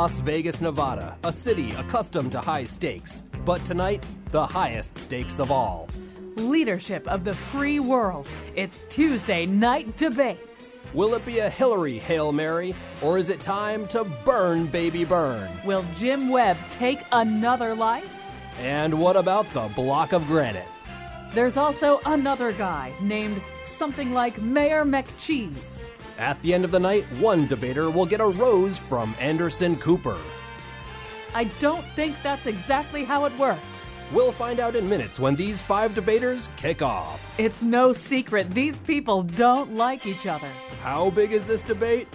Las Vegas, Nevada, a city accustomed to high stakes. But tonight, the highest stakes of all. Leadership of the free world. It's Tuesday night debates. Will it be a Hillary Hail Mary, or is it time to burn, baby, burn? Will Jim Webb take another life? And what about the block of granite? There's also another guy named something like Mayor McCheese. At the end of the night, one debater will get a rose from Anderson Cooper. I don't think that's exactly how it works. We'll find out in minutes when these five debaters kick off. It's no secret these people don't like each other. How big is this debate?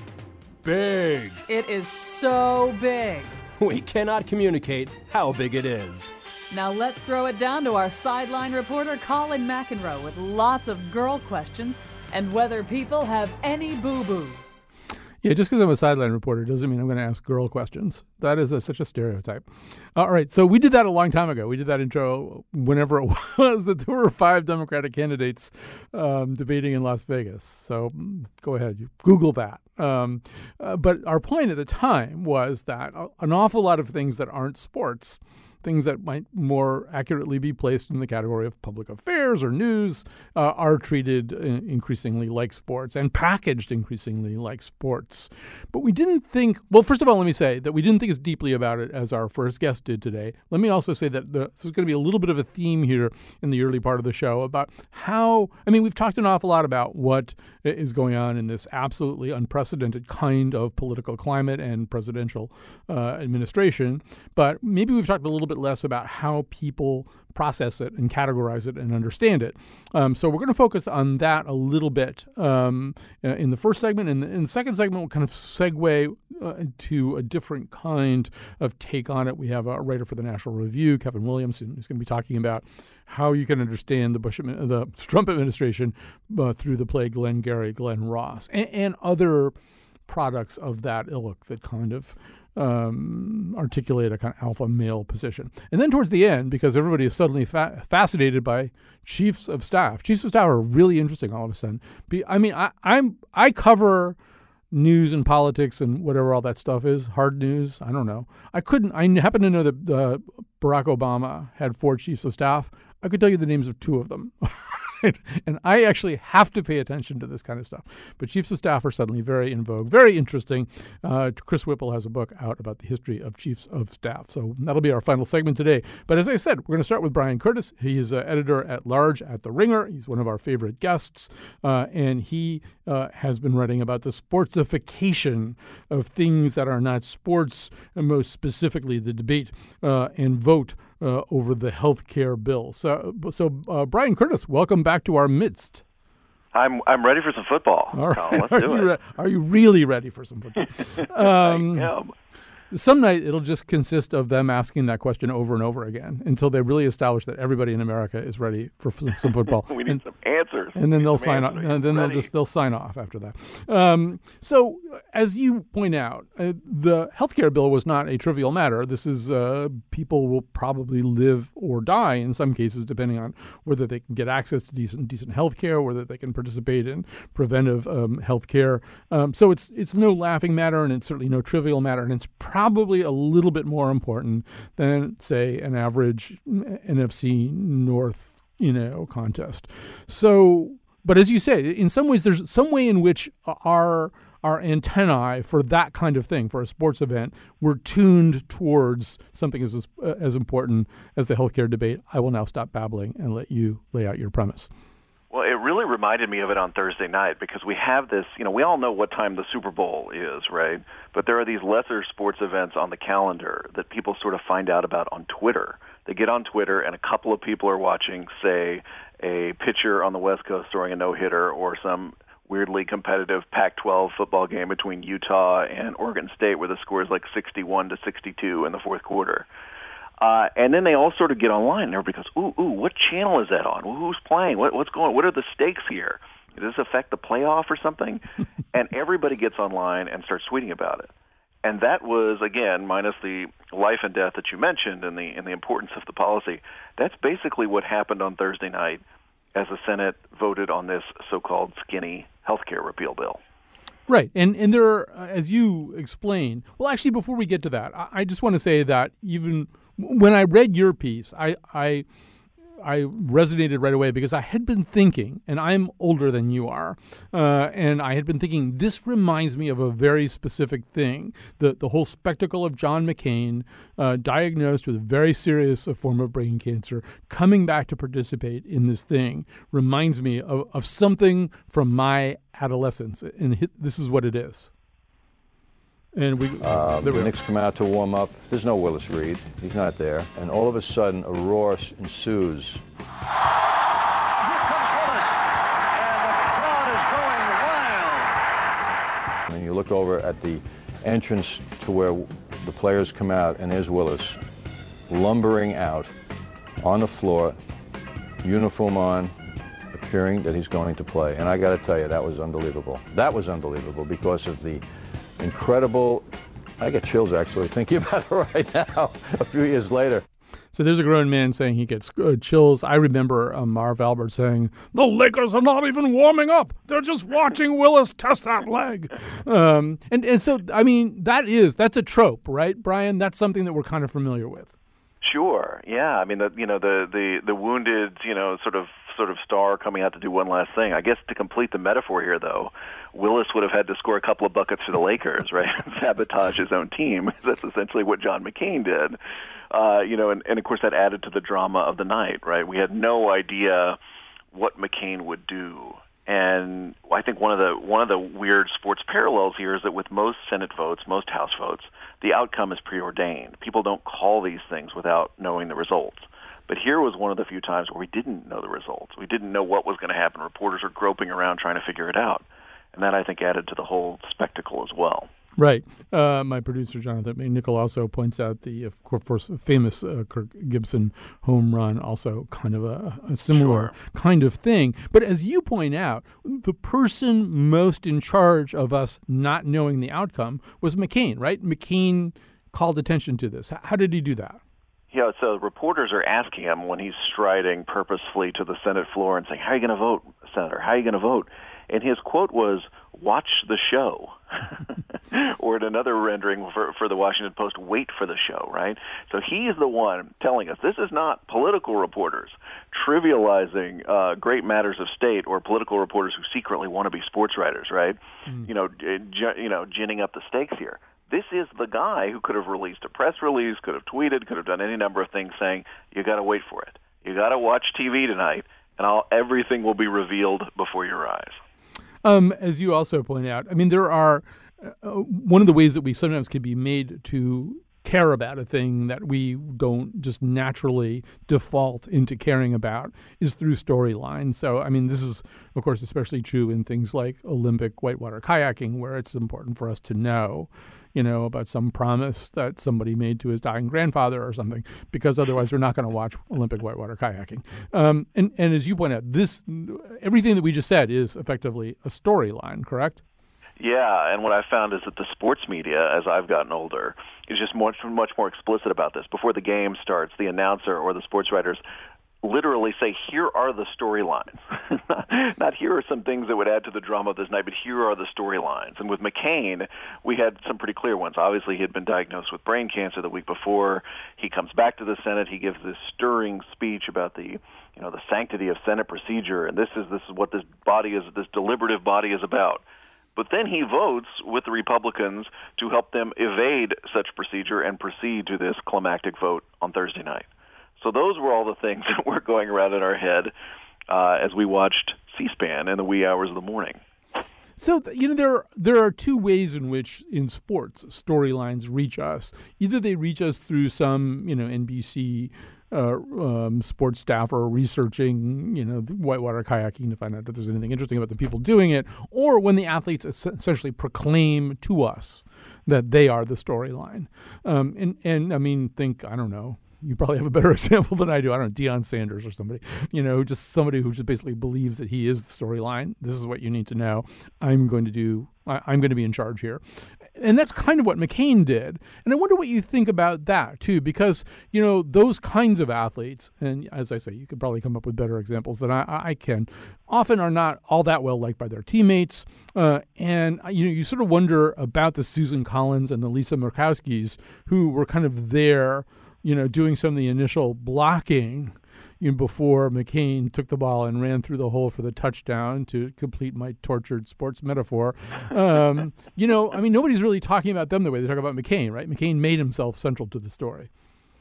Big. It is so big. We cannot communicate how big it is. Now let's throw it down to our sideline reporter Colin McEnroe with lots of girl questions and whether people have any boo boos. Yeah, just because I'm a sideline reporter doesn't mean I'm going to ask girl questions. That is a, such a stereotype. All right, so we did that a long time ago. We did that intro whenever it was that there were five Democratic candidates um, debating in Las Vegas. So go ahead, Google that. Um, uh, but our point at the time was that an awful lot of things that aren't sports things that might more accurately be placed in the category of public affairs or news uh, are treated uh, increasingly like sports and packaged increasingly like sports. But we didn't think, well, first of all, let me say that we didn't think as deeply about it as our first guest did today. Let me also say that the, this is going to be a little bit of a theme here in the early part of the show about how, I mean, we've talked an awful lot about what is going on in this absolutely unprecedented kind of political climate and presidential uh, administration, but maybe we've talked a little bit bit less about how people process it and categorize it and understand it. Um, so we're going to focus on that a little bit um, uh, in the first segment. The, in the, second segment, we'll kind of segue uh, to a different kind of take on it. We have a writer for the National Review, Kevin Williamson, who's going to be talking about how you can understand the Bush, the Trump administration uh, through the play Glengarry Glen Ross, and, and other products of that ilk that kind of um, articulate a kind of alpha male position. And then towards the end, because everybody is suddenly fa- fascinated by chiefs of staff, chiefs of staff are really interesting all of a sudden. Be, I mean, I, I'm I cover news and politics and whatever all that stuff is, hard news. I don't know. I couldn't. I happen to know that uh, Barack Obama had four chiefs of staff. I could tell you the names of two of them. And I actually have to pay attention to this kind of stuff. But chiefs of staff are suddenly very in vogue, very interesting. Uh, Chris Whipple has a book out about the history of chiefs of staff. So that'll be our final segment today. But as I said, we're going to start with Bryan Curtis. He is editor at large at The Ringer. He's one of our favorite guests. Uh, and he uh, has been writing about the sportsification of things that are not sports, and most specifically the debate uh, and vote uh, over the health care bill. So, so uh, Bryan Curtis, welcome back to our midst. I'm I'm ready for some football. All right. Are do you it. Re- are you really ready for some football? Um, I am. Some night it'll just consist of them asking that question over and over again until they really establish that everybody in America is ready for f- some football. we need and, some answers. and then they'll sign off. And then they'll just they'll sign off after that. Um, so, as you point out, uh, the healthcare bill was not a trivial matter. This is uh, people will probably live or die in some cases, depending on whether they can get access to decent decent health care, whether they can participate in preventive um, health care. Um, so it's it's no laughing matter, and it's certainly no trivial matter, and it's probably a little bit more important than say an average NFC North you know contest. So, but as you say, in some ways, there's some way in which our our antennae for that kind of thing, for a sports event, were tuned towards something as as, as important as the healthcare debate. I will now stop babbling and let you lay out your premise. Well, it really reminded me of it on Thursday night because we have this, you know, we all know what time the Super Bowl is, right? But there are these lesser sports events on the calendar that people sort of find out about on Twitter. They get on Twitter and a couple of people are watching, say, a pitcher on the West Coast throwing a no-hitter or some weirdly competitive Pac-12 football game between Utah and Oregon State where the score is like 61 to 62 in the fourth quarter. Uh, and then they all sort of get online, and everybody goes, "Ooh, ooh, what channel is that on? Who's playing? What, what's going? What are the stakes here? Does this affect the playoff or something?" and everybody gets online and starts tweeting about it. And that was again, minus the life and death that you mentioned and the and the importance of the policy. That's basically what happened on Thursday night as the Senate voted on this so-called skinny health care repeal bill. Right, and and there, are, as you explain. Well, actually, before we get to that, I, I just want to say that even when I read your piece, I, I I resonated right away because I had been thinking, and I'm older than you are, uh, and I had been thinking this reminds me of a very specific thing: the the whole spectacle of John McCain, uh, diagnosed with a very serious form of brain cancer, coming back to participate in this thing reminds me of, of something from my adolescence, and this is what it is. And we, uh, the Knicks come out to warm up. There's no Willis Reed. He's not there. And all of a sudden, a roar ensues. Here comes Willis, and the crowd is going wild. And you look over at the entrance to where the players come out, and there's Willis lumbering out on the floor, uniform on, appearing that he's going to play. And I got to tell you, that was unbelievable. That was unbelievable because of the incredible. I get chills actually thinking about it right now, a few years later. So there's a grown man saying he gets uh, chills. I remember uh, Marv Albert saying, The Lakers are not even warming up. They're just watching Willis test that leg. Um, and, and so, I mean, that is, that's a trope, right, Bryan? That's something that we're kind of familiar with. Sure. Yeah. I mean, the you know the the the wounded you know sort of sort of star coming out to do one last thing. I guess to complete the metaphor here, though, Willis would have had to score a couple of buckets for the Lakers, right? Sabotage his own team. That's essentially what John McCain did. Uh, you know, and, and of course that added to the drama of the night, right? We had no idea what McCain would do. And I think one of the one of the weird sports parallels here is that with most Senate votes, most House votes, the outcome is preordained. People don't call these things without knowing the results. But here was one of the few times where we didn't know the results. We didn't know what was going to happen. Reporters were groping around trying to figure it out. And that, I think, added to the whole spectacle as well. Right. Uh, my producer, Jonathan Nickel, also points out the, of course, famous uh, Kirk Gibson home run, also kind of a, a similar sure. kind of thing. But as you point out, the person most in charge of us not knowing the outcome was McCain, right? McCain called attention to this. How did he do that? Yeah, so reporters are asking him when he's striding purposefully to the Senate floor and saying, How are you going to vote, Senator? How are you going to vote? And his quote was, Watch the show. or in another rendering for, for the Washington Post, Wait for the show, right? So he's the one telling us this is not political reporters trivializing uh, great matters of state or political reporters who secretly want to be sports writers, right? Mm. You know, j- you know, ginning up the stakes here. This is the guy who could have released a press release, could have tweeted, could have done any number of things saying, you got to wait for it. You got to watch TV tonight, and I'll, everything will be revealed before your eyes. Um, as you also point out, I mean, there are uh, uh, one of the ways that we sometimes can be made to care about a thing that we don't just naturally default into caring about is through storylines. So, I mean, this is, of course, especially true in things like Olympic whitewater kayaking, where it's important for us to know you know, about some promise that somebody made to his dying grandfather or something, because otherwise we're not going to watch Olympic whitewater kayaking. Um, and, and as you point out, this everything that we just said is effectively a storyline, correct? Yeah, and what I found is that the sports media, as I've gotten older, is just much much more explicit about this. Before the game starts, the announcer or the sports writers literally say, here are the storylines. Not here are some things that would add to the drama of this night, but here are the storylines. And with McCain, we had some pretty clear ones. Obviously, he had been diagnosed with brain cancer the week before. He comes back to the Senate. He gives this stirring speech about the, you know, the sanctity of Senate procedure, and this is this is what this body is, this deliberative body is about. But then he votes with the Republicans to help them evade such procedure and proceed to this climactic vote on Thursday night. So those were all the things that were going around in our head. uh, as we watched C-SPAN in the wee hours of the morning. So you know there are, there are two ways in which in sports storylines reach us. Either they reach us through some you know NBC uh, um, sports staffer researching, you know, whitewater kayaking to find out if there's anything interesting about the people doing it, or when the athletes essentially proclaim to us that they are the storyline. Um, and and I mean, think I don't know, you probably have a better example than I do. I don't know, Deion Sanders or somebody, you know, just somebody who just basically believes that he is the storyline. This is what you need to know. I'm going to do, I, am going to be in charge here. And that's kind of what McCain did. And I wonder what you think about that, too, because, you know, those kinds of athletes, and as I say, you could probably come up with better examples than I, I can, often are not all that well liked by their teammates. Uh, and, you know, you sort of wonder about the Susan Collins and the Lisa Murkowskis who were kind of there you know, doing some of the initial blocking you know, before McCain took the ball and ran through the hole for the touchdown to complete my tortured sports metaphor. Um, you know, I mean, nobody's really talking about them the way they talk about McCain, right? McCain made himself central to the story.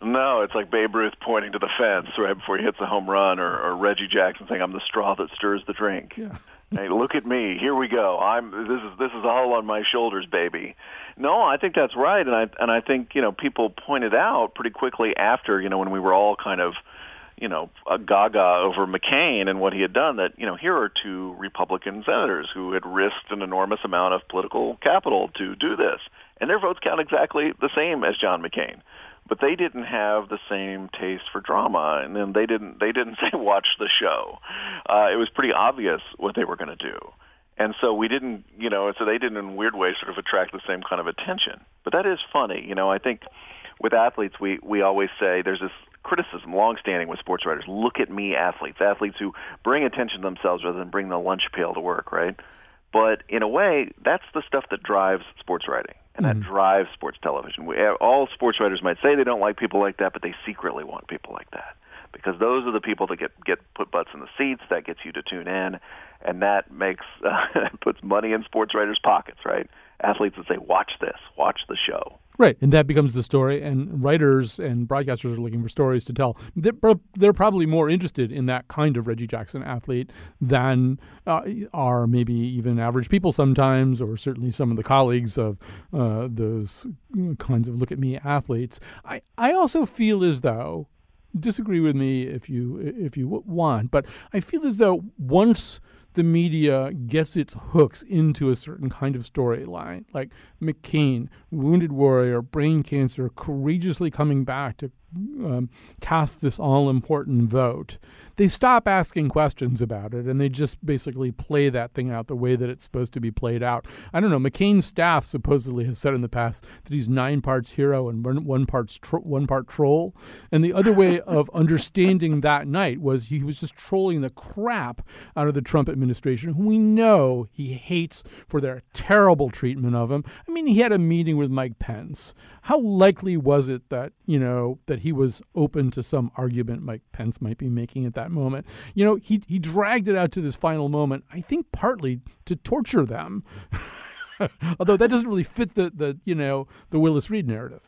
No, it's like Babe Ruth pointing to the fence right before he hits a home run, or, or Reggie Jackson saying, "I'm the straw that stirs the drink." Yeah. Hey, look at me. Here we go. I'm this is this is all on my shoulders, baby. No, I think that's right, and I and I think you know people pointed out pretty quickly after you know when we were all kind of you know a gaga over McCain and what he had done that you know here are two Republican senators who had risked an enormous amount of political capital to do this, and their votes count exactly the same as John McCain but they didn't have the same taste for drama and then they didn't they didn't say watch the show. Uh it was pretty obvious what they were going to do. And so we didn't you know so they didn't in weird ways sort of attract the same kind of attention. But that is funny you know i think with athletes we we always say there's this criticism long-standing with sports writers look at me athletes. Athletes who bring attention to themselves rather than bring the lunch pail to work right? But in a way that's the stuff that drives sports writing and that mm-hmm. drives sports television. We, all sports writers might say they don't like people like that, but they secretly want people like that because those are the people that get get put butts in the seats. That gets you to tune in, and that makes uh, puts money in sports writers' pockets, right? Athletes would say, "Watch this, watch the show." Right, and that becomes the story. And writers and broadcasters are looking for stories to tell. They're, they're probably more interested in that kind of Reggie Jackson athlete than uh, are maybe even average people sometimes, or certainly some of the colleagues of uh, those kinds of look at me athletes. I, I also feel as though disagree with me if you if you want, but I feel as though once the media gets its hooks into a certain kind of storyline, like McCain, wounded warrior, brain cancer, courageously coming back to um, cast this all important vote, they stop asking questions about it and they just basically play that thing out the way that it's supposed to be played out. I don't know. McCain's staff supposedly has said in the past that he's nine parts hero and one, one parts tro- one part troll. And the other way of understanding that night was he was just trolling the crap out of the Trump administration, who we know he hates for their terrible treatment of him. I mean, he had a meeting with Mike Pence. How likely was it that you know that he was open to some argument Mike Pence might be making at that moment. You know, he he dragged it out to this final moment. I think partly to torture them, although that doesn't really fit the the you know the Willis Reed narrative.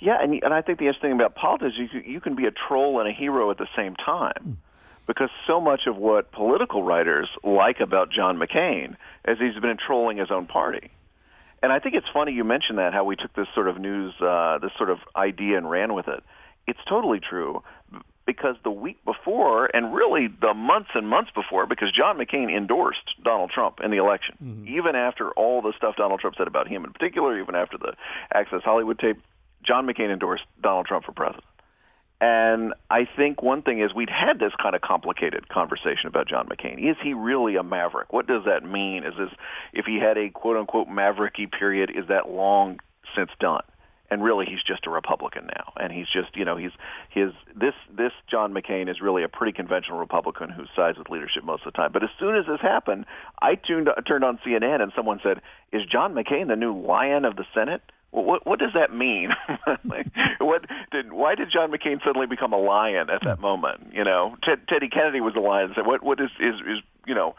Yeah, and and I think the interesting thing about politics, is you you can be a troll and a hero at the same time. Mm. Because so much of what political writers like about John McCain is he's been trolling his own party and I think it's funny you mentioned that how we took this sort of news, uh, this sort of idea and ran with it. It's totally true because the week before, and really the months and months before, because John McCain endorsed Donald Trump in the election, mm-hmm. even after all the stuff Donald Trump said about him in particular, even after the Access Hollywood tape, John McCain endorsed Donald Trump for president. And I think one thing is we'd had this kind of complicated conversation about John McCain. Is he really a maverick? What does that mean? Is this if he had a quote unquote mavericky period, is that long since done? And really he's just a Republican now. And he's just you know, he's his this this John McCain is really a pretty conventional Republican who sides with leadership most of the time. But as soon as this happened, I tuned turned on CNN and someone said, Is John McCain the new lion of the Senate? What what does that mean? like, what did why did John McCain suddenly become a lion at that moment? You know, Ted, Teddy Kennedy was a lion. So what what is is is you know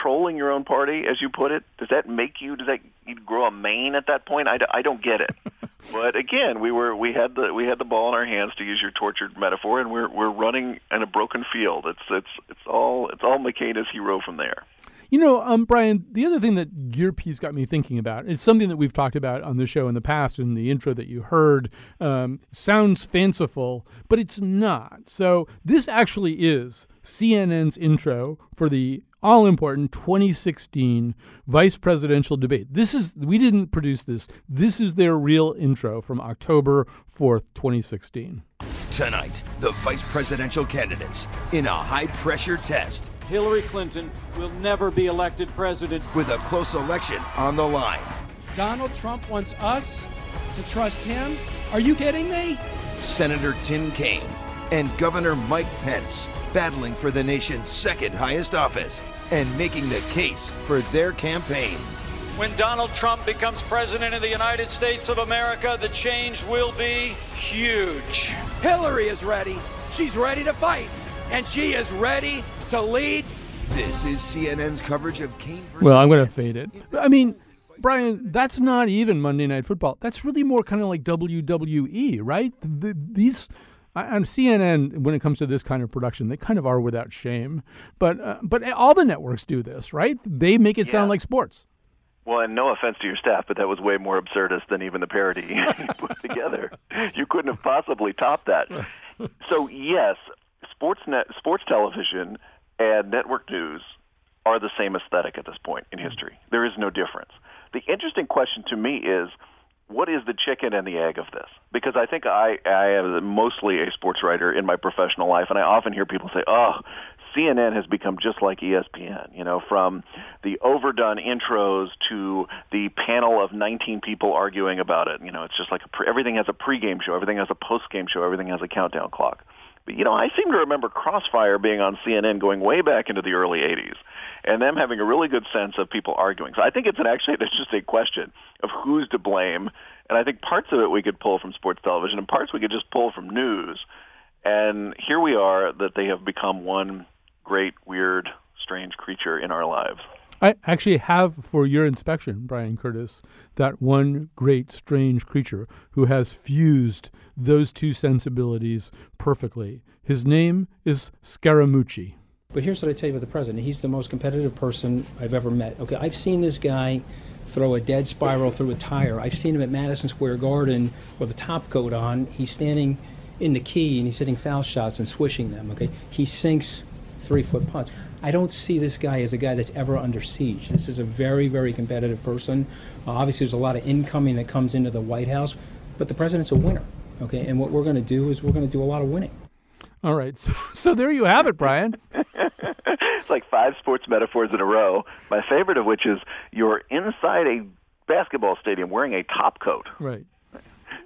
trolling your own party, as you put it? Does that make you? Does that you grow a mane at that point? I, I don't get it. But again, we were we had the we had the ball in our hands to use your tortured metaphor, and we're we're running in a broken field. It's it's it's all it's all McCain as hero from there. You know, um, Bryan, the other thing that Gear Piece got me thinking about, it's something that we've talked about on the show in the past in the intro that you heard. Um, sounds fanciful, but it's not. So this actually is CNN's intro for the all important 2016 vice presidential debate. This is we didn't produce this. This is their real intro from October 4th, 2016. Tonight, the vice presidential candidates in a high pressure test Hillary Clinton will never be elected president. with a close election on the line. Donald Trump wants us to trust him? Are you kidding me? Senator Tim Kaine and Governor Mike Pence battling for the nation's second highest office and making the case for their campaigns. When Donald Trump becomes president of the United States of America, the change will be huge. Hillary is ready. She's ready to fight. And she is ready to lead. This is CNN's coverage of Kaine versus Well, I'm going to fade it. I mean, Bryan, that's not even Monday Night Football. That's really more kind of like WWE, right? The, these on CNN, when it comes to this kind of production, they kind of are without shame. But uh, but all the networks do this, right? They make it sound like sports. Well, and no offense to your staff, but that was way more absurdist than even the parody you put together. You couldn't have possibly topped that. So yes, sports net, sports television, and network news are the same aesthetic at this point in history. There is no difference. The interesting question to me is, what is the chicken and the egg of this? Because I think I, I am mostly a sports writer in my professional life, and I often hear people say, "Oh, CNN has become just like ESPN." You know, from the overdone intros to the panel of 19 people arguing about it. You know, it's just like pre- everything has a pregame show, everything has a postgame show, everything has a countdown clock. But you know, I seem to remember Crossfire being on CNN going way back into the early 80s, and them having a really good sense of people arguing. So I think it's an actually it's just a question of who's to blame, and I think parts of it we could pull from sports television, and parts we could just pull from news. And here we are that they have become one great, weird, strange creature in our lives. I actually have for your inspection, Bryan Curtis, that one great strange creature who has fused those two sensibilities perfectly. His name is Scaramucci. But here's what I tell you about the president. He's the most competitive person I've ever met. Okay, I've seen this guy throw a dead spiral through a tire. I've seen him at Madison Square Garden with a top coat on. He's standing in the key and he's hitting foul shots and swishing them. Okay, he sinks three foot putts. I don't see this guy as a guy that's ever under siege. This is a very, very competitive person. Uh, obviously, there's a lot of incoming that comes into the White House, but the president's a winner. Okay, and what we're going to do is we're going to do a lot of winning. All right, so, so there you have it, Bryan. it's like five sports metaphors in a row. My favorite of which is you're inside a basketball stadium wearing a top coat, Right.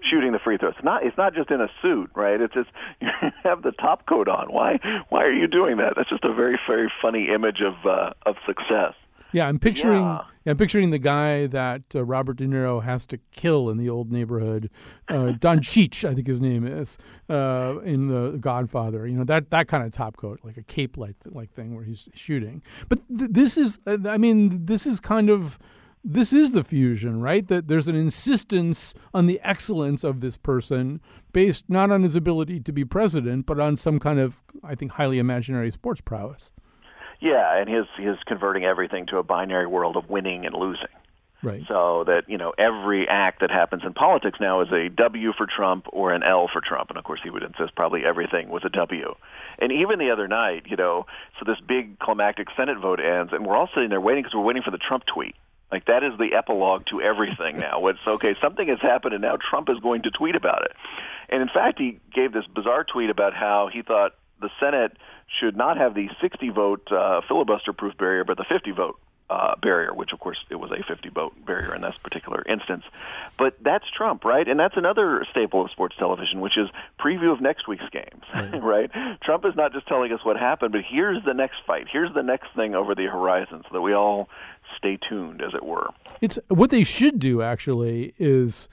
Shooting the free throws. It's not it's not just in a suit, right? It's just you have the top coat on. Why why are you doing that? That's just a very very funny image of uh, of success. Yeah, I'm picturing. Yeah. I'm picturing the guy that uh, Robert De Niro has to kill in the old neighborhood. Uh, Don Cheech, I think his name is, uh, in the Godfather. You know that that kind of top coat, like a cape like like thing where he's shooting. But th- this is, uh, I mean, this is kind of. This is the fusion, right? That there's an insistence on the excellence of this person based not on his ability to be president, but on some kind of, I think, highly imaginary sports prowess. Yeah, and his his converting everything to a binary world of winning and losing. Right. So that you know every act that happens in politics now is a W for Trump or an L for Trump, and of course he would insist probably everything was a W. And even the other night, you know, so this big climactic Senate vote ends, and we're all sitting there waiting because we're waiting for the Trump tweet. Like that is the epilogue to everything now. It's okay, something has happened, and now Trump is going to tweet about it. And in fact, he gave this bizarre tweet about how he thought the Senate should not have the 60 vote uh, filibuster proof barrier, but the 50 vote uh, barrier, which of course it was a 50 vote barrier in this particular instance. But that's Trump, right? And that's another staple of sports television, which is preview of next week's games, right? Trump is not just telling us what happened, but here's the next fight, here's the next thing over the horizon, so that we all stay tuned, as it were. It's what they should do actually is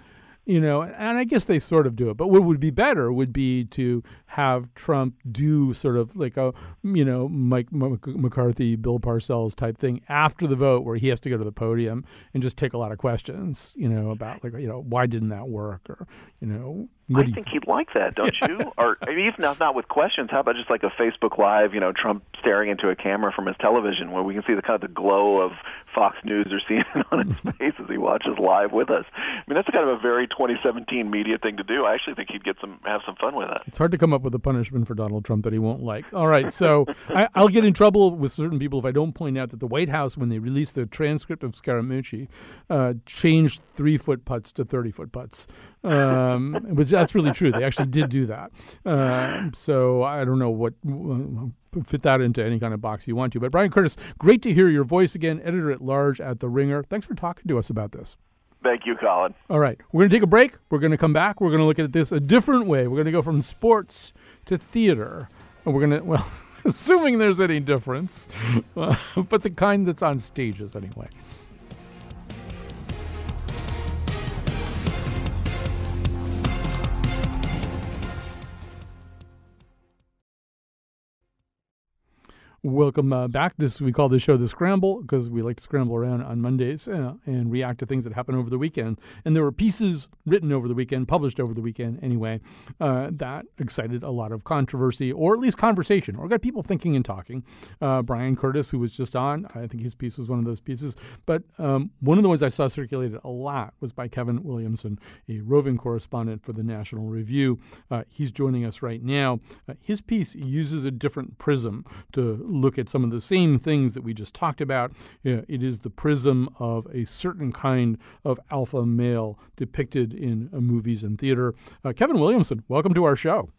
you know, and I guess they sort of do it. But what would be better would be to have Trump do sort of like a, you know, Mike McCarthy, Bill Parcells type thing after the vote, where he has to go to the podium and just take a lot of questions, you know, about like, you know, why didn't that work, or you know, what I think he'd like that, don't you? or I mean, even if not with questions, how about just like a Facebook Live, you know, Trump staring into a camera from his television, where we can see the kind of the glow of Fox News or CNN on his face as he watches live with us. I mean, that's kind of a very 2017 media thing to do. I actually think he'd get some have some fun with that. It's hard to come up with a punishment for Donald Trump that he won't like. All right, so I, will get in trouble with certain people if I don't point out that the White House, when they released the transcript of Scaramucci, uh, changed three foot putts to 30 foot putts um, which that's really true. They actually did do that. Uh, so I don't know what fit that into any kind of box you want to. But Bryan Curtis, great to hear your voice again, editor at large at The Ringer. Thanks for talking to us about this. Thank you, Colin. All right, we're going to take a break. We're going to come back. We're going to look at this a different way. We're going to go from sports to theater. And we're going to, well, assuming there's any difference, uh, but the kind that's on stages anyway. Welcome uh, back. This we call this show the Scramble because we like to scramble around on Mondays uh, and react to things that happen over the weekend. And there were pieces written over the weekend, published over the weekend anyway, uh, that excited a lot of controversy or at least conversation or got people thinking and talking. Uh, Bryan Curtis, who was just on, I think his piece was one of those pieces. But um, one of the ones I saw circulated a lot was by Kevin Williamson, a roving correspondent for the National Review. Uh, he's joining us right now. Uh, his piece uses a different prism to look at some of the same things that we just talked about. it is the prism of a certain kind of alpha male depicted in uh, movies and theater. Uh, Kevin Williamson, welcome to our show.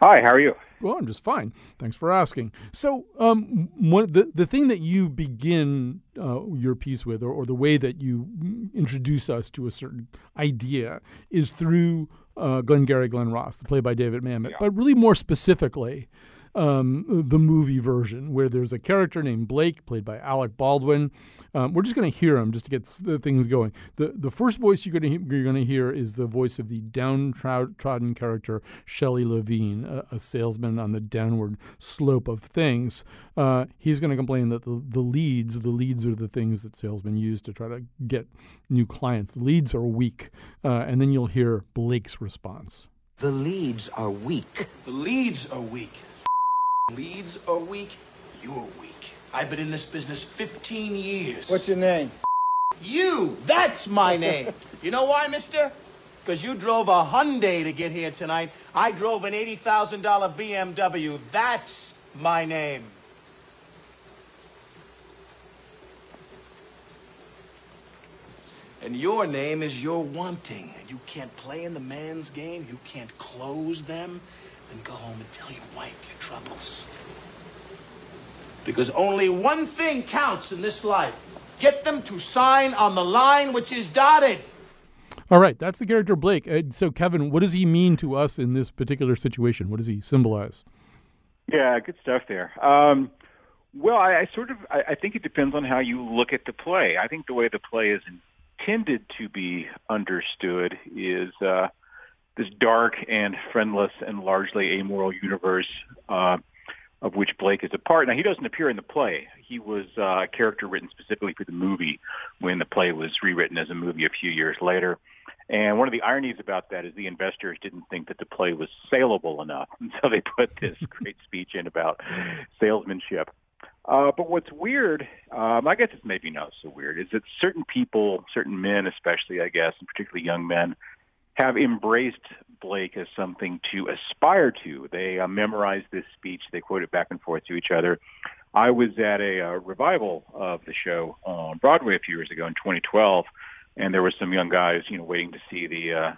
Hi, how are you? Well, I'm just fine. Thanks for asking. So, um, one, the the thing that you begin uh, your piece with, or, or the way that you introduce us to a certain idea, is through uh, Glengarry Glen Ross, the play by David Mamet. Yeah. But really, more specifically, um, the movie version, where there's a character named Blake, played by Alec Baldwin. Um, we're just going to hear him just to get things going. the The first voice you're going to you're to hear is the voice of the downtrodden character Shelley Levene, a, a salesman on the downward slope of things. Uh, he's going to complain that the, the leads, the leads are the things that salesmen use to try to get new clients. The leads are weak, uh, and then you'll hear Blake's response. The leads are weak. The leads are weak leads are weak, you're weak. I've been in this business 15 years. What's your name? You! That's my name. you know why, mister? Because you drove a Hyundai to get here tonight. I drove an $80,000 BMW. That's my name. And your name is your wanting. And you can't play in the man's game. You can't close them. Then go home and tell your wife your troubles. Because only one thing counts in this life. Get them to sign on the line which is dotted. All right, that's the character Blake. Uh, so, Kevin, what does he mean to us in this particular situation? What does he symbolize? Yeah, good stuff there. Um, well, I, I sort of I, I think it depends on how you look at the play. I think the way the play is intended to be understood is uh, this dark and friendless and largely amoral universe uh, of which Blake is a part. Now, he doesn't appear in the play. He was uh, a character written specifically for the movie when the play was rewritten as a movie a few years later. And one of the ironies about that is the investors didn't think that the play was saleable enough, and so they put this great speech in about salesmanship. Uh, but what's weird, um, I guess it's maybe not so weird, is that certain people, certain men especially, I guess, and particularly young men, have embraced Blake as something to aspire to. They uh, memorized this speech, they quote it back and forth to each other. I was at a uh, revival of the show on Broadway a few years ago in 2012, and there were some young guys, you know, waiting to see the uh,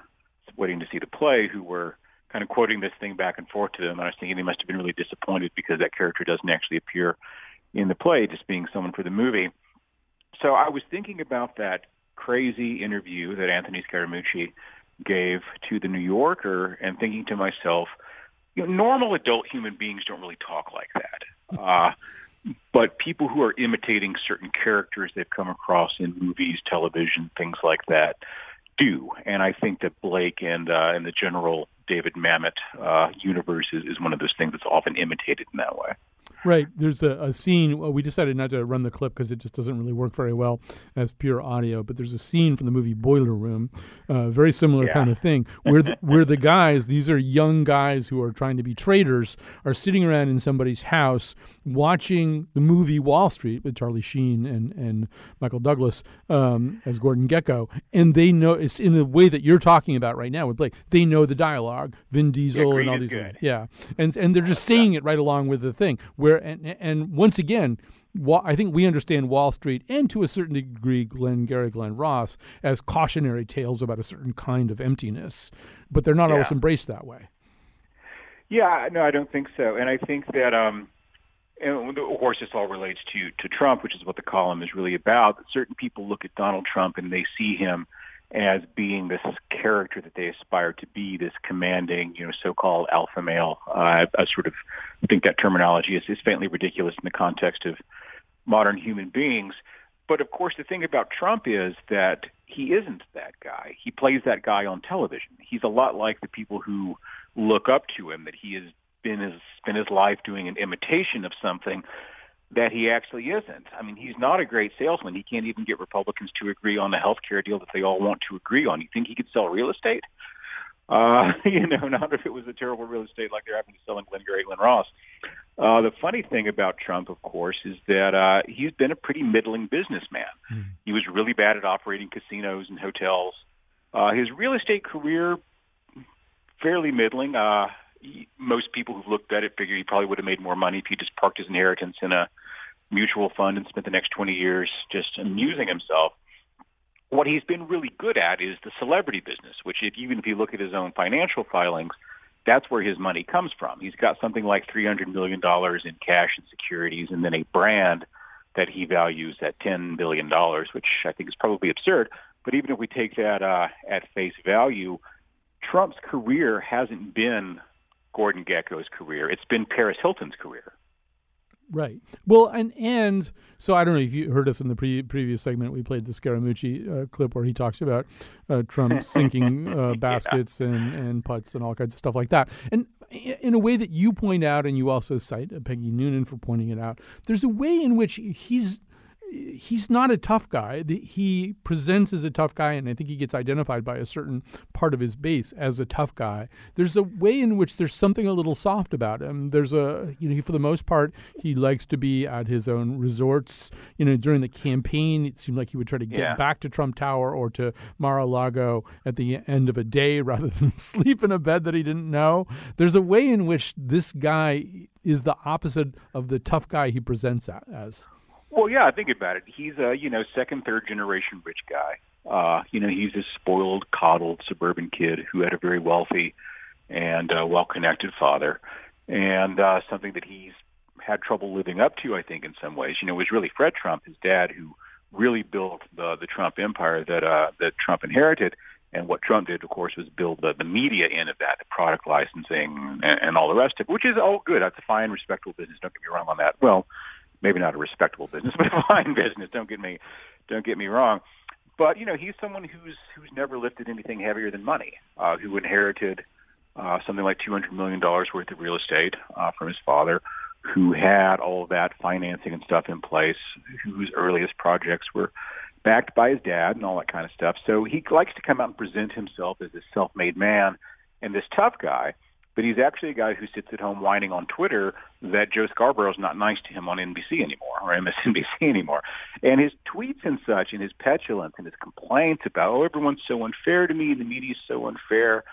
waiting to see the play who were kind of quoting this thing back and forth to them. And I was thinking they must have been really disappointed because that character doesn't actually appear in the play, just being someone for the movie. So I was thinking about that crazy interview that Anthony Scaramucci gave to the New Yorker and thinking to myself, you know, normal adult human beings don't really talk like that. Uh, but people who are imitating certain characters they've come across in movies, television, things like that, do. And I think that Blake and uh, and the general David Mamet uh, universe is, is one of those things that's often imitated in that way. Right. There's a, a scene. Well, we decided not to run the clip because it just doesn't really work very well as pure audio. But there's a scene from the movie Boiler Room, uh, very similar Yeah. kind of thing, where the, where the guys, these are young guys who are trying to be traders, are sitting around in somebody's house watching the movie Wall Street with Charlie Sheen and and Michael Douglas um, as Gordon Gekko, and they know it's in the way that you're talking about right now with Blake. They know the dialogue, Vin Diesel Greed and all these. good. Yeah, and and they're just saying it right along with the thing. Where and and once again, I think we understand Wall Street and to a certain degree Glengarry Glen Ross as cautionary tales about a certain kind of emptiness, but they're not always embraced that way. Yeah, no, I don't think so. And I think that, um, and of course, this all relates to to Trump, which is what the column is really about. Certain people look at Donald Trump and they see him as being this character that they aspire to be, this commanding, you know, so-called alpha male. Uh, I, I sort of think that terminology is, is faintly ridiculous in the context of modern human beings. But of course, the thing about Trump is that he isn't that guy. He plays that guy on television. He's a lot like the people who look up to him. That he has been his spent his life doing an imitation of something that he actually isn't. I mean, he's not a great salesman. He can't even get Republicans to agree on the health care deal that they all want to agree on. You think he could sell real estate? Uh, you know, not if it was a terrible real estate like they're having to sell in Glengarry Glen Ross. Uh, the funny thing about Trump, of course, is that uh, he's been a pretty middling businessman. He was really bad at operating casinos and hotels. Uh, his real estate career, fairly middling. Uh, he, most people who've looked at it figure he probably would have made more money if he just parked his inheritance in a mutual fund and spent the next 20 years just amusing himself. What he's been really good at is the celebrity business, which if, even if you look at his own financial filings, that's where his money comes from. He's got something like $300 million in cash and securities and then a brand that he values at $10 billion, which I think is probably absurd. But even if we take that uh, at face value, Trump's career hasn't been Gordon Gekko's career. It's been Paris Hilton's career. Right. Well, and and so I don't know if you heard us in the pre- previous segment. We played the Scaramucci uh, clip where he talks about uh, Trump sinking uh, baskets and, and putts and all kinds of stuff like that. And in a way that you point out, and you also cite uh, Peggy Noonan for pointing it out, there's a way in which he's he's not a tough guy. He presents as a tough guy, and I think he gets identified by a certain part of his base as a tough guy. There's a way in which there's something a little soft about him. There's a, you know, for the most part, he likes to be at his own resorts. You know, during the campaign, it seemed like he would try to get Yeah. back to Trump Tower or to Mar-a-Lago at the end of a day rather than sleep in a bed that he didn't know. There's a way in which this guy is the opposite of the tough guy he presents as. Well, yeah, I think about it. He's a you know second, third generation rich guy. Uh, you know, he's a spoiled, coddled suburban kid who had a very wealthy and uh, well-connected father, and uh, something that he's had trouble living up to. I think in some ways, you know, was really Fred Trump, his dad, who really built the the Trump empire that uh, that Trump inherited. And what Trump did, of course, was build the, the media end of that, the product licensing and, and all the rest of it, which is all good. That's a fine, respectable business. Don't get me wrong on that. Well, maybe not a respectable business, but a fine business. Don't get me, don't get me wrong. But you know, he's someone who's who's never lifted anything heavier than money. Uh, who inherited uh, something like two hundred million dollars worth of real estate uh, from his father, who had all of that financing and stuff in place, whose earliest projects were backed by his dad and all that kind of stuff. So he likes to come out and present himself as this self-made man and this tough guy. But he's actually a guy who sits at home whining on Twitter that Joe Scarborough's not nice to him on NBC anymore or MSNBC anymore. And his tweets and such and his petulance and his complaints about, oh, everyone's so unfair to me, the media's so unfair.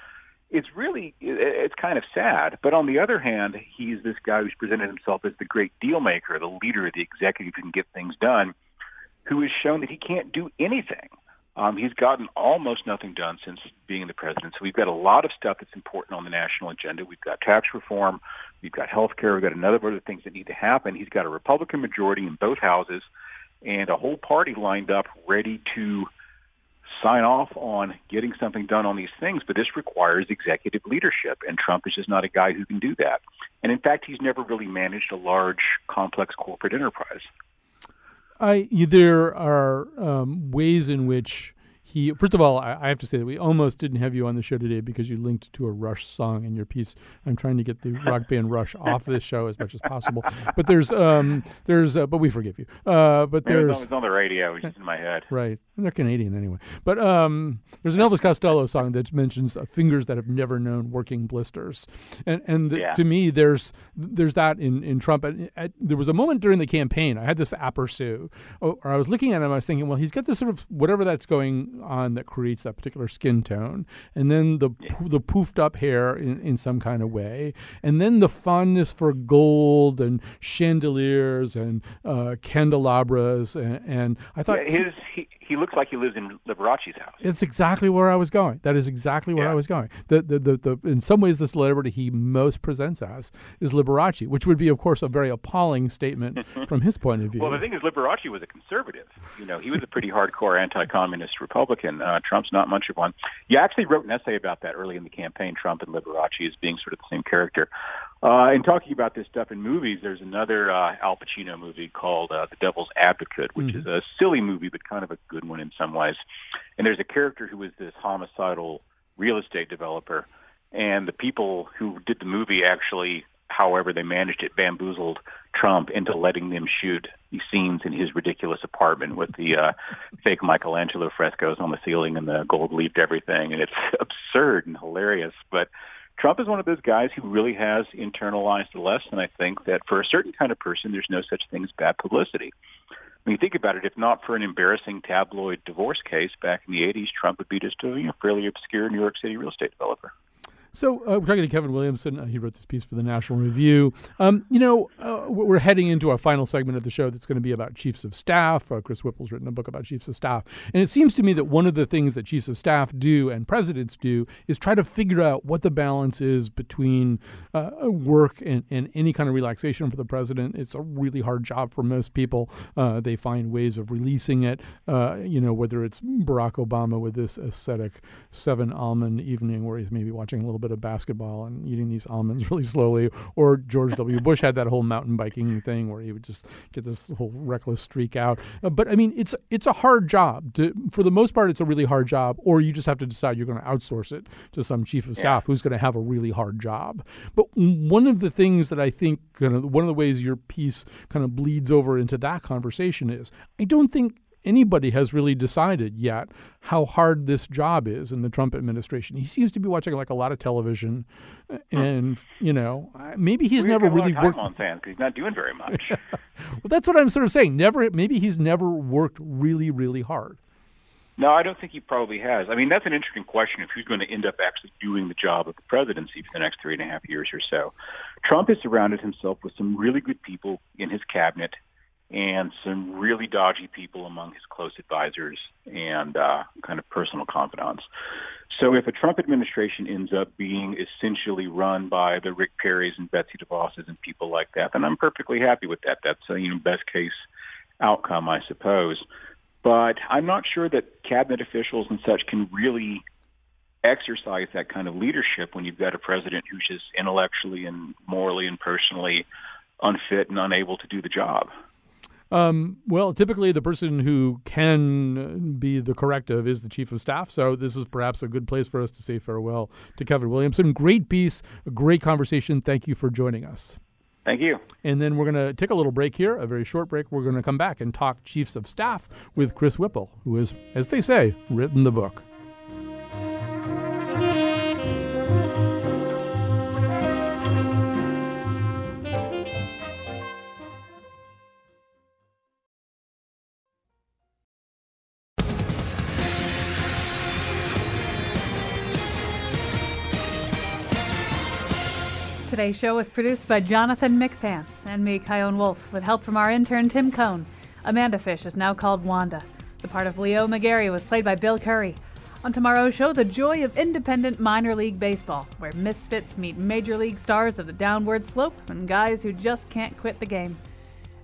It's really, it's kind of sad. But on the other hand, he's this guy who's presented himself as the great deal maker, the leader, the executive who can get things done, who has shown that he can't do anything. Um, he's gotten almost nothing done since being the president. So we've got a lot of stuff that's important on the national agenda. We've got tax reform, we've got health care, we've got another number of things that need to happen. He's got a Republican majority in both houses and a whole party lined up ready to sign off on getting something done on these things. But this requires executive leadership, and Trump is just not a guy who can do that. And in fact, he's never really managed a large, complex corporate enterprise. I there are um, ways in which he first of all, I, I, have to say that we almost didn't have you on the show today because you linked to a Rush song in your piece. I'm trying to get the rock band Rush off this show as much as possible, but there's um there's uh, but we forgive you. Uh, but there's it's on the radio, it's in my head. Right, they're Canadian anyway. But um, there's an Elvis Costello song that mentions uh, fingers that have never known working blisters, and and the, yeah. to me there's there's that in in Trump. At, at, there was a moment during the campaign I had this aperçu, or I was looking at him, I was thinking, well, he's got this sort of whatever that's going on that creates that particular skin tone, and then the yeah. the poofed up hair in, in some kind of way, and then the fondness for gold and chandeliers and uh, candelabras, and, and I thought yeah, his he, he looks like he lives in Liberace's house. It's exactly where I was going. That is exactly where yeah. I was going. The, the, the, the, in some ways, the celebrity he most presents as is Liberace, which would be, of course, a very appalling statement from his point of view. Well, the thing is, Liberace was a conservative. You know, he was a pretty hardcore anti-communist Republican. Uh, Trump's not much of one. You actually wrote an essay about that early in the campaign, Trump and Liberace as being sort of the same character. Uh, in talking about this stuff in movies, there's another uh, Al Pacino movie called uh, The Devil's Advocate, which mm-hmm. is a silly movie, but kind of a good one in some ways. And there's a character who is this homicidal real estate developer, and the people who did the movie actually, however they managed it, bamboozled Trump into letting them shoot these scenes in his ridiculous apartment with the uh, fake Michelangelo frescoes on the ceiling and the gold leafed everything, and it's absurd and hilarious, but Trump is one of those guys who really has internalized the lesson, I think, that for a certain kind of person, there's no such thing as bad publicity. When you think about it, if not for an embarrassing tabloid divorce case back in the 80s, Trump would be just a you know, fairly obscure New York City real estate developer. So uh, we're talking to Kevin Williamson. Uh, he wrote this piece for the National Review. Um, you know, uh, we're heading into our final segment of the show that's going to be about chiefs of staff. Uh, Chris Whipple's written a book about chiefs of staff, and it seems to me that one of the things that chiefs of staff do and presidents do is try to figure out what the balance is between uh, work and, and, any kind of relaxation for the president. It's a really hard job for most people. Uh, they find ways of releasing it. you know, whether it's Barack Obama with this ascetic seven almond evening where he's maybe watching a little bit of basketball and eating these almonds really slowly. Or George W. Bush had that whole mountain biking thing where he would just get this whole reckless streak out. Uh, but I mean, it's it's a hard job. To, for the most part, it's a really hard job. Or you just have to decide you're going to outsource it to some chief of staff yeah. who's going to have a really hard job. But one of the things that I think kind of one of the ways your piece kind of bleeds over into that conversation is I don't think anybody has really decided yet how hard this job is in the Trump administration. He seems to be watching like a lot of television, uh, hmm. and you know maybe he's we never really worked on fans because he's not doing very much. well, that's what I'm sort of saying. Never, maybe he's never worked really, really hard. No, I don't think he probably has. I mean, that's an interesting question if who's going to end up actually doing the job of the presidency for the next three and a half years or so. Trump has surrounded himself with some really good people in his cabinet and some really dodgy people among his close advisors and uh, kind of personal confidants. So if a Trump administration ends up being essentially run by the Rick Perrys and Betsy DeVosses and people like that, then I'm perfectly happy with that. That's a you know best case outcome, I suppose. But I'm not sure that cabinet officials and such can really exercise that kind of leadership when you've got a president who's just intellectually and morally and personally unfit and unable to do the job. Um, well, typically the person who can be the corrective is the chief of staff. So this is perhaps a good place for us to say farewell to Kevin Williamson. Great piece, a great conversation. Thank you for joining us. Thank you. And then we're going to take a little break here, a very short break. We're going to come back and talk chiefs of staff with Chris Whipple, who has, as they say, written the book. Today's show was produced by Jonathan McPants and me, Chion Wolf, with help from our intern Tim Cohn. Amanda Fish is now called Wanda. The part of Leo McGarry was played by Bill Curry. On tomorrow's show, the joy of independent minor league baseball, where misfits meet major league stars of the downward slope and guys who just can't quit the game.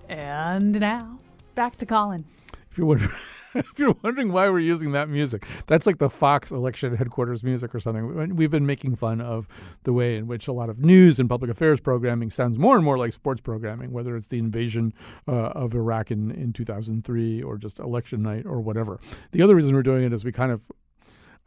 And now, back to Colin. If you're wondering. if you're wondering why we're using that music, that's like the Fox election headquarters music or something. We've been making fun of the way in which a lot of news and public affairs programming sounds more and more like sports programming, whether it's the invasion uh, of Iraq in, in 2003 or just election night or whatever. The other reason we're doing it is we kind of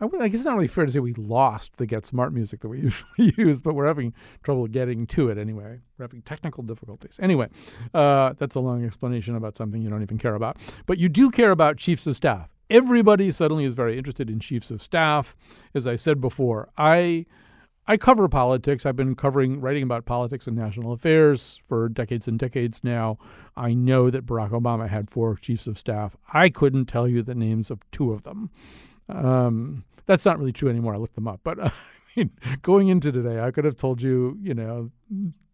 I, guess it's not really fair to say we lost the Get Smart music that we usually use, but we're having trouble getting to it anyway. We're having technical difficulties. Anyway, uh, that's a long explanation about something you don't even care about. But you do care about chiefs of staff. Everybody suddenly is very interested in chiefs of staff. As I said before, I. I cover politics. I've been covering, writing about politics and national affairs for decades and decades now. I know that Barack Obama had four chiefs of staff. I couldn't tell you the names of two of them. Um, that's not really true anymore. I looked them up, but uh, I mean, going into today, I could have told you, you know,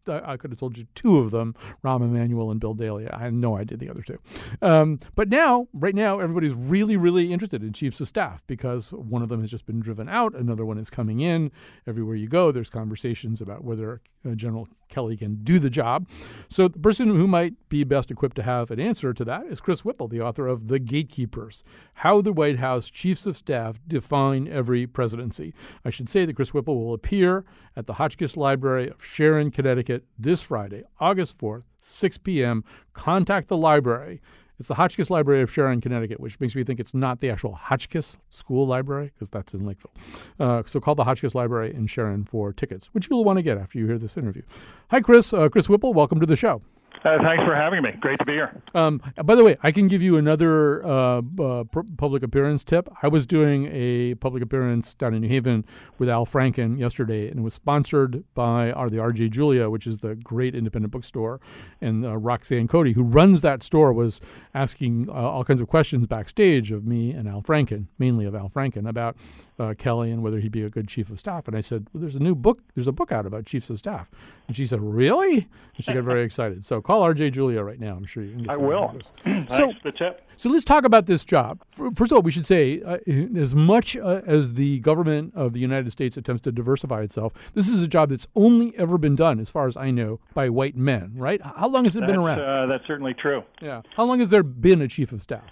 I could have told you two of them, Rahm Emanuel and Bill Daley. I had no idea the other two. Um, but now, right now, everybody's really, really interested in chiefs of staff because one of them has just been driven out, another one is coming in. Everywhere you go, there's conversations about whether uh, General Kelly can do the job. So the person who might be best equipped to have an answer to that is Chris Whipple, the author of The Gatekeepers How the White House Chiefs of Staff Define Every Presidency. I should say that Chris Whipple will appear at the Hotchkiss Library of Sharon, Connecticut this Friday, August 4th, 6 p.m. Contact the library. It's the Hotchkiss Library of Sharon, Connecticut, which makes me think it's not the actual Hotchkiss School Library because that's in Lakeville. Uh, so call the Hotchkiss Library in Sharon for tickets, which you'll want to get after you hear this interview. Hi, Chris. Uh, Chris Whipple, welcome to the show. Uh, thanks for having me. Great to be here. Um, by the way, I can give you another uh, uh, public appearance tip. I was doing a public appearance down in New Haven with Al Franken yesterday, and it was sponsored by our, the RJ Julia, which is the great independent bookstore. And uh, Roxanne Cody, who runs that store, was asking uh, all kinds of questions backstage of me and Al Franken, mainly of Al Franken, about uh, Kelly and whether he'd be a good chief of staff. And I said, well, "There's a new book. There's a book out about chiefs of staff." And she said, "Really?" And she got very excited. So call RJ Julia right now. I'm sure you can get I will. so, the tip. So let's talk about this job. First of all, we should say, uh, as much uh, as the government of the United States attempts to diversify itself, this is a job that's only ever been done, as far as I know, by white men. Right? How long has it that's, been around? Uh, that's certainly true. Yeah. How long has there been a chief of staff?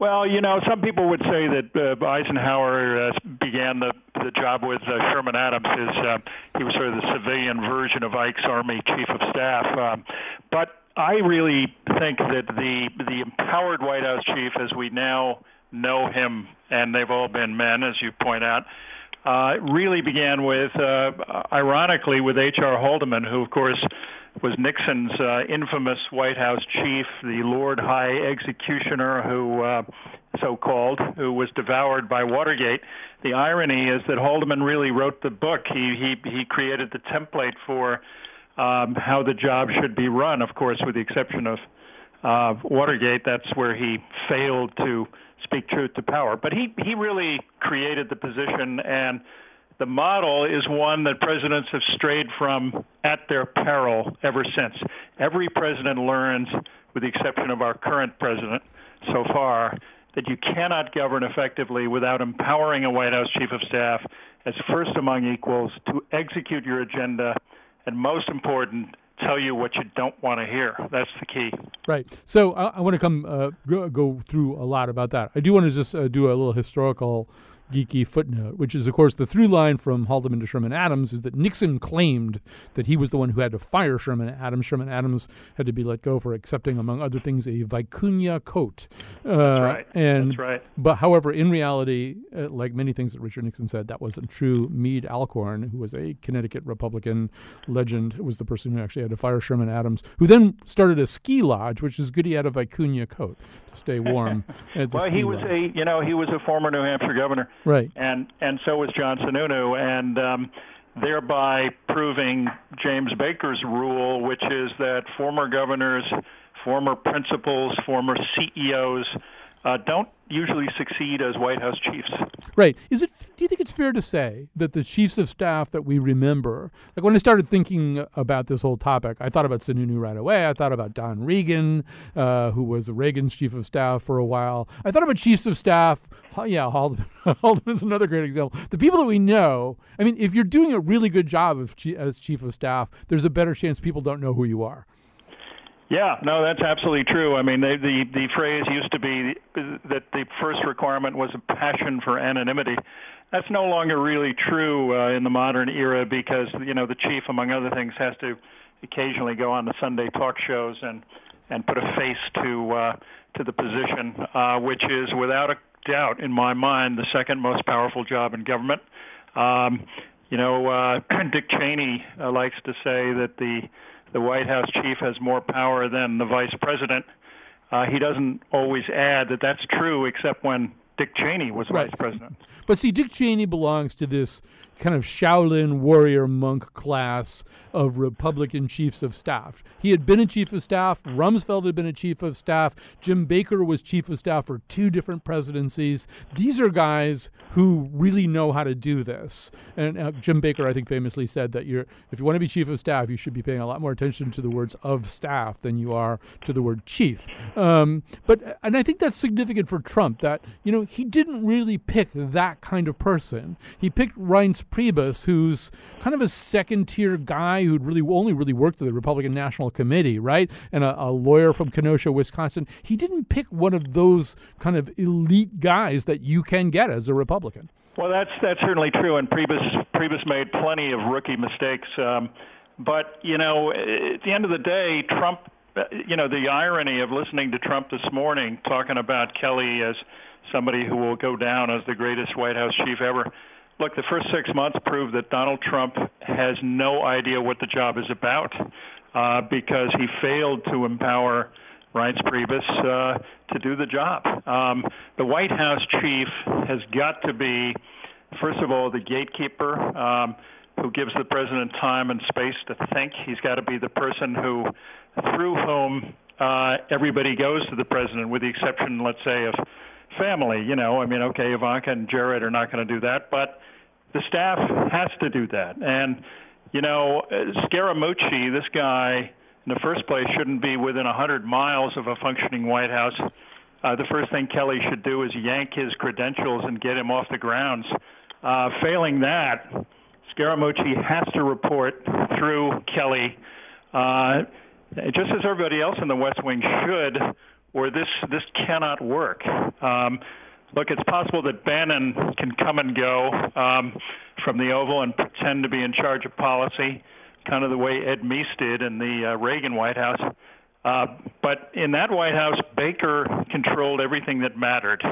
Well, you know, some people would say that uh, Eisenhower uh, began the the job with uh, Sherman Adams. Is uh, he was sort of the civilian version of Ike's Army chief of staff? Um, but I really think that the the empowered White House chief, as we now know him, and they've all been men, as you point out, uh, really began with, uh, ironically, with H.R. Haldeman, who, of course, was Nixon's uh, infamous White House chief, the Lord High Executioner, who uh, so called, who was devoured by Watergate. The irony is that Haldeman really wrote the book. He he he created the template for um, how the job should be run. Of course, with the exception of uh, Watergate, that's where he failed to speak truth to power. But he he really created the position and the model is one that presidents have strayed from at their peril ever since. Every president learns, with the exception of our current president so far, that you cannot govern effectively without empowering a White House chief of staff as first among equals to execute your agenda, and most important, tell you what you don't want to hear. That's the key. Right. So I, I want to come uh, go, go, through a lot about that. I do want to just uh, do a little historical geeky footnote, which is, of course, the through line from Haldeman to Sherman Adams is that Nixon claimed that he was the one who had to fire Sherman Adams. Sherman Adams had to be let go for accepting, among other things, a vicuña coat. Uh, That's right. And, That's right. But, however, in reality, uh, like many things that Richard Nixon said, that wasn't true. Meade Alcorn, who was a Connecticut Republican legend, was the person who actually had to fire Sherman Adams, who then started a ski lodge, which is good he had a vicuña coat to stay warm. well, he was lodge. a you know he was a former New Hampshire governor. Right. And and so was John Sununu, and um, thereby proving James Baker's rule, which is that former governors, former principals, former CEOs uh, don't usually succeed as White House chiefs. Right. Is it? Do you think it's fair to say that the chiefs of staff that we remember, like when I started thinking about this whole topic, I thought about Sununu right away. I thought about Don Regan, uh, who was Reagan's chief of staff for a while. I thought about chiefs of staff. Yeah, Haldeman. Haldeman is another great example. The people that we know. I mean, if you're doing a really good job of, as chief of staff, there's a better chance people don't know who you are. Yeah, no, that's absolutely true. I mean, they, the the phrase used to be that the first requirement was a passion for anonymity. That's no longer really true uh, in the modern era because you know the chief, among other things, has to occasionally go on the Sunday talk shows and and put a face to uh, to the position, uh, which is without a doubt, in my mind, the second most powerful job in government. Um, you know, uh, Dick Cheney uh, likes to say that the the White House chief has more power than the vice president. Uh, he doesn't always add that that's true, except when Dick Cheney was Right. vice president. But see, Dick Cheney belongs to this kind of Shaolin warrior monk class of Republican chiefs of staff. He had been a chief of staff. Rumsfeld had been a chief of staff. Jim Baker was chief of staff for two different presidencies. These are guys who really know how to do this. And uh, Jim Baker, I think, famously said that you're, if you want to be chief of staff, you should be paying a lot more attention to the words of staff than you are to the word chief. Um, but and I think that's significant for Trump that you know he didn't really pick that kind of person. He picked Reince Priebus, who's kind of a second tier guy who'd really only really worked at the Republican National Committee, right? And a, a lawyer from Kenosha, Wisconsin. He didn't pick one of those kind of elite guys that you can get as a Republican. Well, that's that's certainly true, and Priebus Priebus made plenty of rookie mistakes. Um, but you know, at the end of the day, Trump. You know, the irony of listening to Trump this morning talking about Kelly as somebody who will go down as the greatest White House chief ever. Look, the first six months proved that Donald Trump has no idea what the job is about uh, because he failed to empower Reince Priebus uh, to do the job. Um, the White House chief has got to be, first of all, the gatekeeper um, who gives the president time and space to think. He's got to be the person who, through whom uh, everybody goes to the president, with the exception, let's say, of family. You know, I mean, okay, Ivanka and Jared are not going to do that, but the staff has to do that. And you know, Scaramucci, this guy, in the first place, shouldn't be within a 100 miles of a functioning White House. Uh, the first thing Kelly should do is yank his credentials and get him off the grounds. Uh, failing that, Scaramucci has to report through Kelly, uh, just as everybody else in the West Wing should, or this this cannot work. Um, look, it's possible that Bannon can come and go um, from the Oval and pretend to be in charge of policy, kind of the way Ed Meese did in the uh, Reagan White House. Uh, but in that White House, Baker controlled everything that mattered,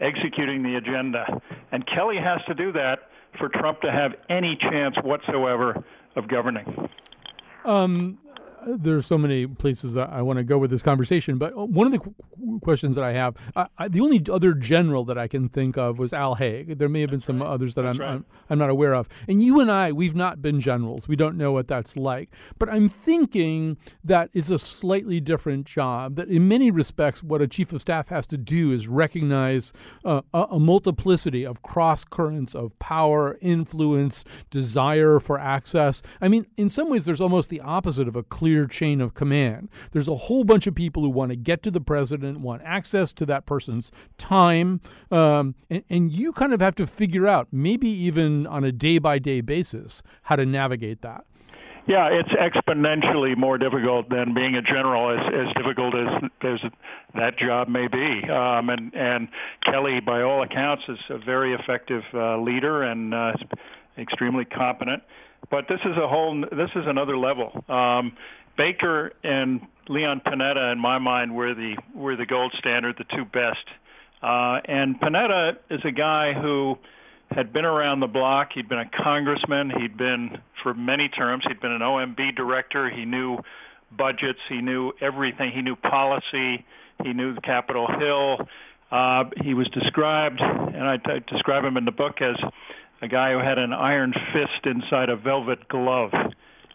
executing the agenda. And Kelly has to do that for Trump to have any chance whatsoever of governing. Um, there's so many places I, I want to go with this conversation, but one of the qu- questions that I have, I, I, the only other general that I can think of was Al Haig. There may have been some others that I'm, I'm I'm not aware of. And you and I, we've not been generals. We don't know what that's like. But I'm thinking that it's a slightly different job. That in many respects, what a chief of staff has to do is recognize uh, a, a multiplicity of cross currents of power, influence, desire for access. I mean, in some ways, there's almost the opposite of a clear chain of command. There's a whole bunch of people who want to get to the president, want access to that person's time, um, and, and you kind of have to figure out, maybe even on a day by day basis, how to navigate that. Yeah, it's exponentially more difficult than being a general, as as difficult as as that job may be. Um, and and Kelly, by all accounts, is a very effective uh, leader and uh, extremely competent. But this is a whole. This is another level. Um, Baker and Leon Panetta, in my mind, were the were the gold standard, the two best. Uh, and Panetta is a guy who had been around the block. He'd been a congressman. He'd been for many terms. He'd been an OMB director. He knew budgets. He knew everything. He knew policy. He knew Capitol Hill. Uh, he was described, and I, I describe him in the book as a guy who had an iron fist inside a velvet glove.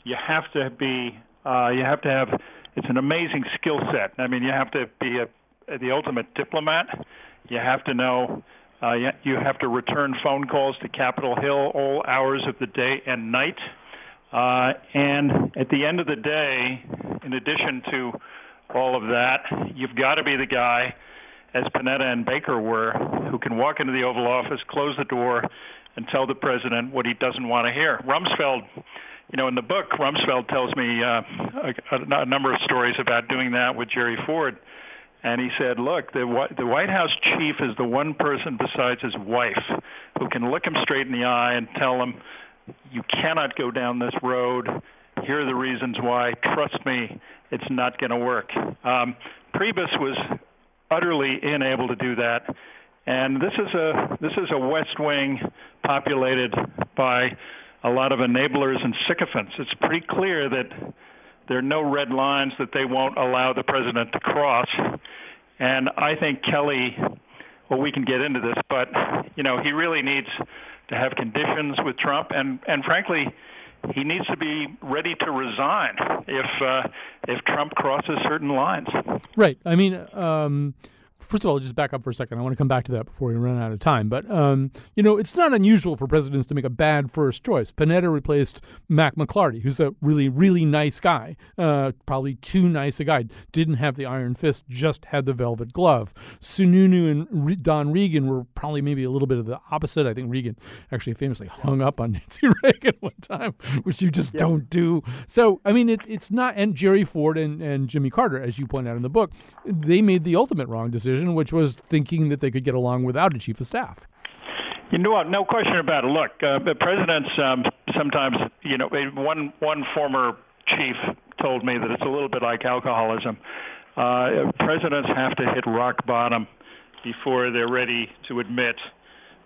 You have to be. Uh, you have to have. It's an amazing skill set. I mean, you have to be a, the ultimate diplomat. You have to know uh, you you have to return phone calls to Capitol Hill all hours of the day and night. Uh, and at the end of the day, in addition to all of that, you've got to be the guy, as Panetta and Baker were, who can walk into the Oval Office, close the door, and tell the president what he doesn't want to hear. Rumsfeld you know, in the book, Rumsfeld tells me uh, a, a number of stories about doing that with Jerry Ford. And he said, "Look, the the White House chief is the one person besides his wife who can look him straight in the eye and tell him, you cannot go down this road. Here are the reasons why. Trust me, it's not going to work." Um, Priebus was utterly unable to do that, and this is a this is a West Wing populated by a lot of enablers and sycophants. It's pretty clear that there are no red lines that they won't allow the president to cross. And I think Kelly, well, we can get into this, but you know, he really needs to have conditions with Trump, and and frankly, he needs to be ready to resign if uh, if Trump crosses certain lines. Right. I mean. Um first of all, just back up for a second. I want to come back to that before we run out of time. But, um, you know, it's not unusual for presidents to make a bad first choice. Panetta replaced Mac McLarty, who's a really, really nice guy, uh, probably too nice a guy. Didn't have the iron fist, just had the velvet glove. Sununu and Don Regan were probably maybe a little bit of the opposite. I think Regan actually famously hung up on Nancy Reagan one time, which you just don't do. So, I mean, it, it's not, and Jerry Ford and, and Jimmy Carter, as you point out in the book, they made the ultimate wrong decision decision, which was thinking that they could get along without a chief of staff. You know what? No question about it. Look, uh, the presidents um, sometimes, you know, one one former chief told me that it's a little bit like alcoholism. Uh, presidents have to hit rock bottom before they're ready to admit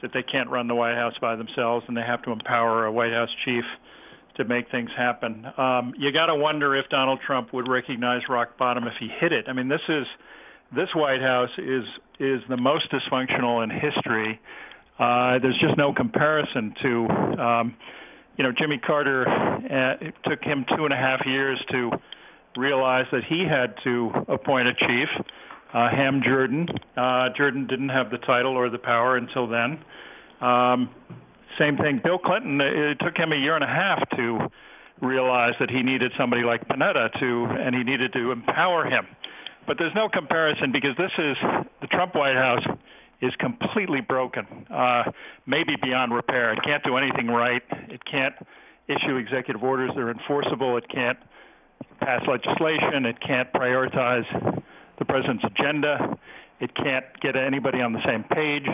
that they can't run the White House by themselves, and they have to empower a White House chief to make things happen. Um, you got to wonder if Donald Trump would recognize rock bottom if he hit it. I mean, this is this White House is is the most dysfunctional in history. Uh, there's just no comparison to, um, you know, Jimmy Carter. Uh, it took him two and a half years to realize that he had to appoint a chief, uh, Ham Jordan. Uh, Jordan didn't have the title or the power until then. Um, same thing, Bill Clinton. It took him a year and a half to realize that he needed somebody like Panetta to, and he needed to empower him but there's no comparison because this is the Trump White House is completely broken, uh, maybe beyond repair. It can't do anything right. It can't issue executive orders that are enforceable. It can't pass legislation. It can't prioritize the president's agenda. It can't get anybody on the same page.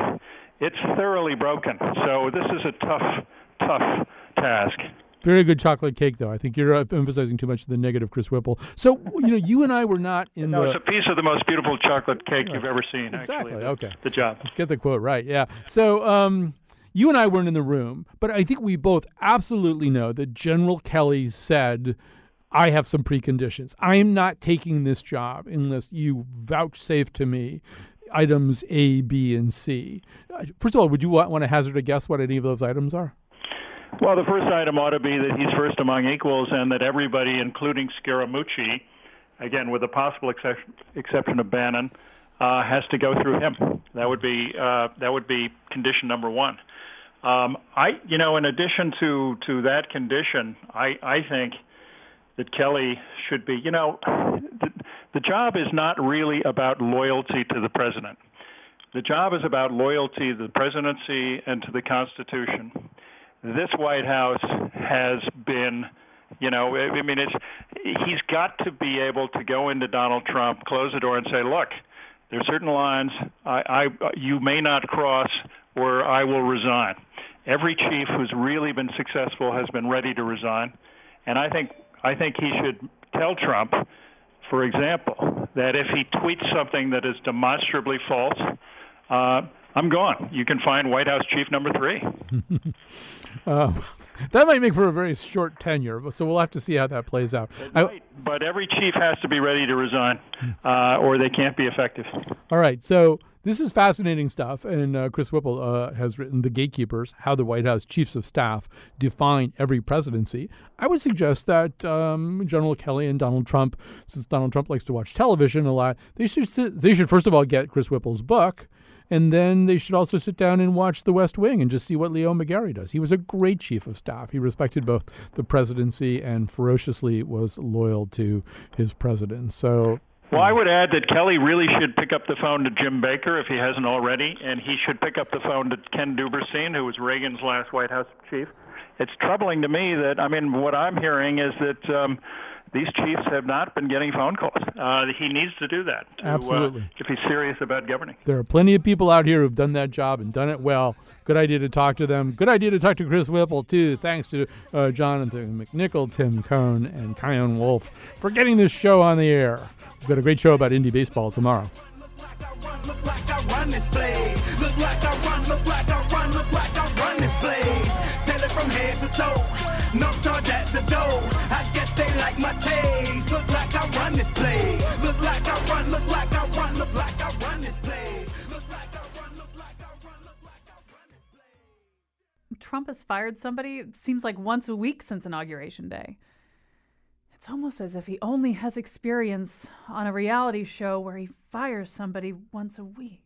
It's thoroughly broken. So this is a tough, tough task. Very good chocolate cake, though. I think you're uh, emphasizing too much the negative, Chris Whipple. So, you know, you and I were not in no, the. it's a piece of the most beautiful chocolate cake you've ever seen. Exactly. Actually. Okay. The job. Let's get the quote right. Yeah. So, um, you and I weren't in the room, but I think we both absolutely know that General Kelly said, I have some preconditions. I am not taking this job unless you vouchsafe to me items A, B, and C. Uh, first of all, would you want, want to hazard a guess what any of those items are? Well, the first item ought to be that he's first among equals and that everybody, including Scaramucci, again, with the possible exception, exception of Bannon, uh, has to go through him. That would be uh, that would be condition number one. Um, I, you know, in addition to to that condition, I I think that Kelly should be. You know, the, the job is not really about loyalty to the president. The job is about loyalty to the presidency and to the Constitution this White House has been you know, I mean, it's he's got to be able to go into Donald Trump, close the door, and say, "Look, there are certain lines I, I you may not cross, or I will resign." Every chief who's really been successful has been ready to resign, and I think I think he should tell Trump, for example, that if he tweets something that is demonstrably false, uh, I'm gone. You can find White House chief number three. uh, that might make for a very short tenure, so we'll have to see how that plays out. I, but every chief has to be ready to resign, uh, or they can't be effective. All right, so this is fascinating stuff, and uh, Chris Whipple uh, has written "The Gatekeepers: How the White House Chiefs of Staff Define Every Presidency." I would suggest that um, General Kelly and Donald Trump, since Donald Trump likes to watch television a lot, they should they should first of all get Chris Whipple's book and then they should also sit down and watch The West Wing and just see what Leo McGarry does. He was a great chief of staff. He respected both the presidency and ferociously was loyal to his president. So well, I would add that Kelly really should pick up the phone to Jim Baker if he hasn't already, and he should pick up the phone to Ken Duberstein, who was Reagan's last White House chief, it's troubling to me that I mean, what I'm hearing is that um, these chiefs have not been getting phone calls. Uh, he needs to do that. To, Absolutely. Uh, if he's serious about governing. There are plenty of people out here who've done that job and done it well. Good idea to talk to them. Good idea to talk to Chris Whipple, too. Thanks to uh, Jonathan McNicol, Tim Cohn, and Chion Wolf for getting this show on the air. We've got a great show about indie baseball tomorrow. No charge at the door. They like my taste. Look like I run this place. Look like I run, look like I run, look like I run this place. Trump has fired somebody, seems like once a week since Inauguration Day. It's almost as if he only has experience on a reality show where he fires somebody once a week.